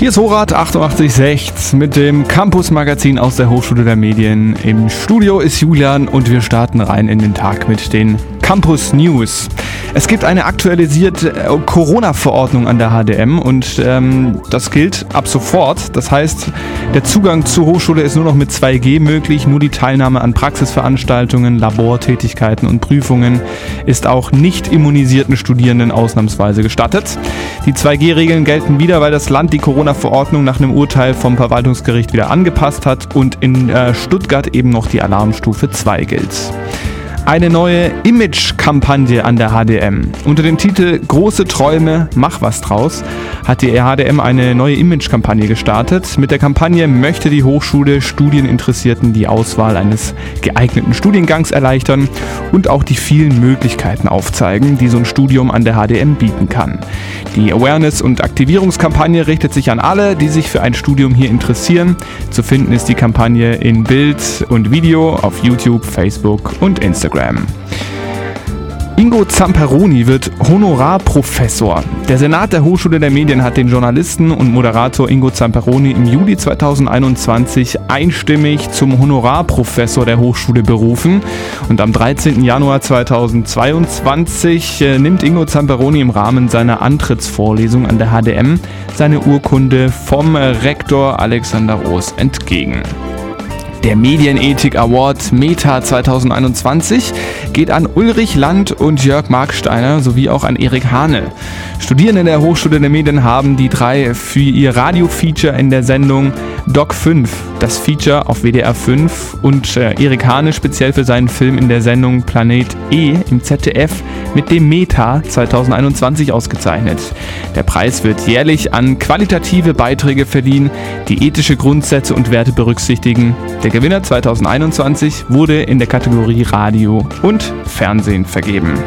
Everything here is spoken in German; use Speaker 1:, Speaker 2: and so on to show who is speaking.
Speaker 1: Hier ist Horat 886 mit dem Campus Magazin aus der Hochschule der Medien. Im Studio ist Julian und wir starten rein in den Tag mit den Campus News. Es gibt eine aktualisierte äh, Corona-Verordnung an der HDM und ähm, das gilt ab sofort. Das heißt, der Zugang zur Hochschule ist nur noch mit 2G möglich. Nur die Teilnahme an Praxisveranstaltungen, Labortätigkeiten und Prüfungen ist auch nicht immunisierten Studierenden ausnahmsweise gestattet. Die 2G-Regeln gelten wieder, weil das Land die Corona-Verordnung nach einem Urteil vom Verwaltungsgericht wieder angepasst hat und in äh, Stuttgart eben noch die Alarmstufe 2 gilt eine neue Image-Kampagne an der HDM. Unter dem Titel Große Träume, mach was draus hat die HDM eine neue Image-Kampagne gestartet. Mit der Kampagne möchte die Hochschule Studieninteressierten die Auswahl eines geeigneten Studiengangs erleichtern und auch die vielen Möglichkeiten aufzeigen, die so ein Studium an der HDM bieten kann. Die Awareness- und Aktivierungskampagne richtet sich an alle, die sich für ein Studium hier interessieren. Zu finden ist die Kampagne in Bild und Video auf YouTube, Facebook und Instagram. Ingo Zamperoni wird Honorarprofessor. Der Senat der Hochschule der Medien hat den Journalisten und Moderator Ingo Zamperoni im Juli 2021 einstimmig zum Honorarprofessor der Hochschule berufen. Und am 13. Januar 2022 äh, nimmt Ingo Zamperoni im Rahmen seiner Antrittsvorlesung an der HDM seine Urkunde vom Rektor Alexander Roos entgegen. Der Medienethik Award Meta 2021 geht an Ulrich Land und Jörg Marksteiner sowie auch an Erik Hane. Studierende der Hochschule der Medien haben die drei für ihr Radio-Feature in der Sendung Doc 5, das Feature auf WDR 5 und äh, Erik Hane speziell für seinen Film in der Sendung Planet E im ZDF mit dem Meta 2021 ausgezeichnet. Der Preis wird jährlich an qualitative Beiträge verliehen, die ethische Grundsätze und Werte berücksichtigen. Der Gewinner 2021 wurde in der Kategorie Radio und Fernsehen vergeben.